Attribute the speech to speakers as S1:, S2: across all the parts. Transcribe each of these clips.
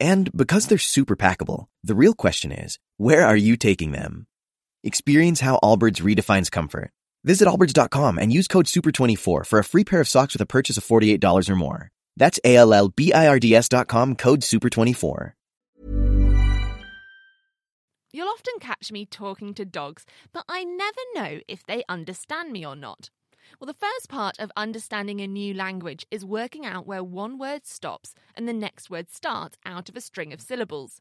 S1: And because they're super packable, the real question is, where are you taking them? Experience how Allbirds redefines comfort. Visit allbirds.com and use code SUPER24 for a free pair of socks with a purchase of $48 or more. That's A-L-L-B-I-R-D-S dot com, code SUPER24.
S2: You'll often catch me talking to dogs, but I never know if they understand me or not. Well, the first part of understanding a new language is working out where one word stops and the next word starts out of a string of syllables.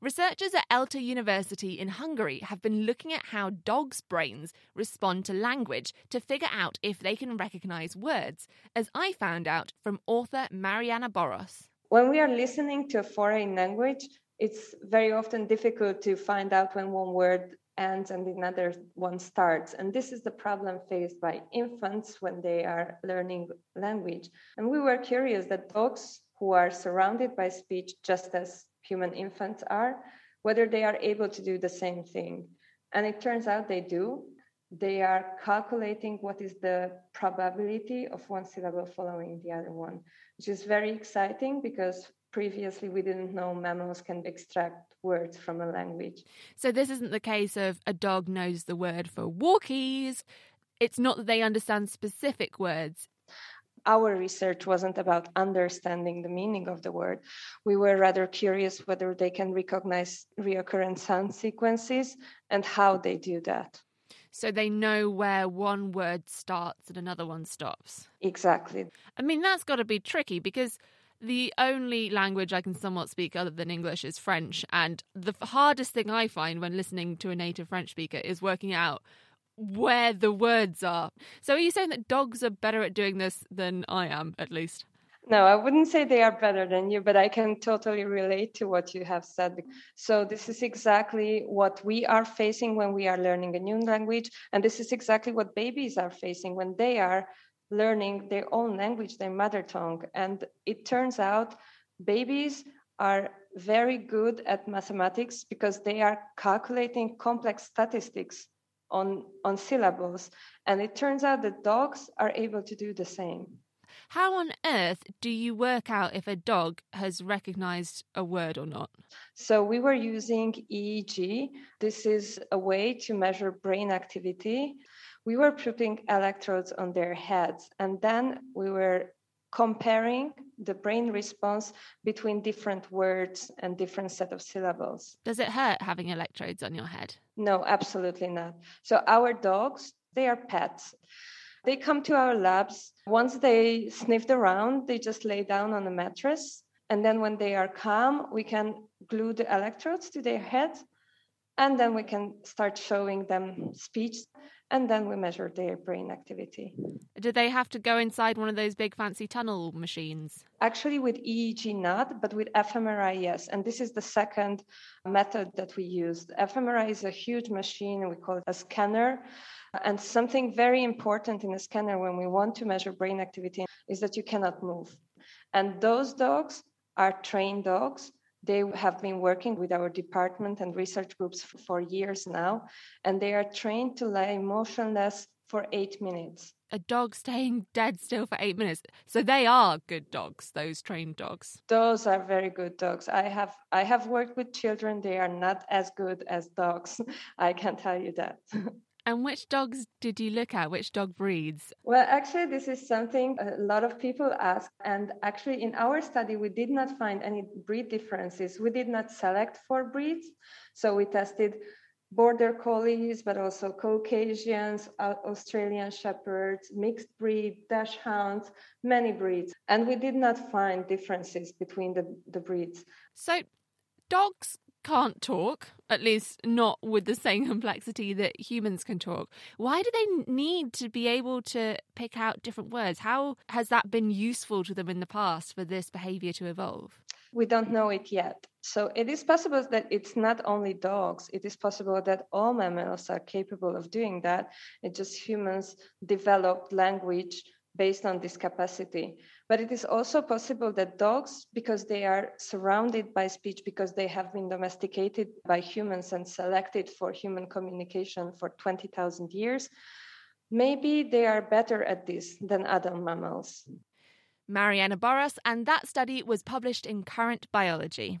S2: Researchers at ELTE University in Hungary have been looking at how dogs' brains respond to language to figure out if they can recognize words, as I found out from author Marianna Boros.
S3: When we are listening to a foreign language, it's very often difficult to find out when one word ends and another one starts. And this is the problem faced by infants when they are learning language. And we were curious that dogs who are surrounded by speech just as human infants are, whether they are able to do the same thing. And it turns out they do. They are calculating what is the probability of one syllable following the other one, which is very exciting because previously we didn't know mammals can extract words from a language.
S2: So, this isn't the case of a dog knows the word for walkies. It's not that they understand specific words
S3: our research wasn't about understanding the meaning of the word. We were rather curious whether they can recognize recurrent sound sequences and how they do that.
S2: So they know where one word starts and another one stops.
S3: Exactly.
S2: I mean, that's got to be tricky because the only language I can somewhat speak other than English is French. And the hardest thing I find when listening to a native French speaker is working out where the words are. So are you saying that dogs are better at doing this than I am, at least?
S3: No, I wouldn't say they are better than you, but I can totally relate to what you have said. So, this is exactly what we are facing when we are learning a new language. And this is exactly what babies are facing when they are learning their own language, their mother tongue. And it turns out babies are very good at mathematics because they are calculating complex statistics on, on syllables. And it turns out that dogs are able to do the same.
S2: How on earth do you work out if a dog has recognized a word or not?
S3: So, we were using EEG. This is a way to measure brain activity. We were putting electrodes on their heads, and then we were comparing the brain response between different words and different set of syllables.
S2: Does it hurt having electrodes on your head?
S3: No, absolutely not. So our dogs, they are pets. They come to our labs. Once they sniffed around, they just lay down on a mattress. And then when they are calm, we can glue the electrodes to their head. And then we can start showing them speech and then we measure their brain activity.
S2: Do they have to go inside one of those big fancy tunnel machines?
S3: Actually, with EEG, not, but with fMRI, yes. And this is the second method that we used. fMRI is a huge machine, we call it a scanner. And something very important in a scanner when we want to measure brain activity is that you cannot move. And those dogs are trained dogs they have been working with our department and research groups for years now, and they are trained to lie motionless for eight minutes.
S2: A dog staying dead still for eight minutes. So they are good dogs, those trained dogs.
S3: Those are very good dogs. I have I have worked with children. They are not as good as dogs. I can tell you that.
S2: And which dogs did you look at? Which dog breeds?
S3: Well, actually, this is something a lot of people ask. And actually, in our study, we did not find any breed differences. We did not select for breeds. So we tested border collies, but also Caucasians, Australian shepherds, mixed breed, dachshunds, many breeds. And we did not find differences between the, the breeds.
S2: So dogs can't talk, at least not with the same complexity that humans can talk. Why do they need to be able to pick out different words? How has that been useful to them in the past for this behavior to evolve?
S3: We don't know it yet. So it is possible that it's not only dogs, it is possible that all mammals are capable of doing that. It's just humans developed language based on this capacity. But it is also possible that dogs, because they are surrounded by speech, because they have been domesticated by humans and selected for human communication for 20,000 years, maybe they are better at this than other mammals.
S2: Marianna Boros, and that study was published in Current Biology.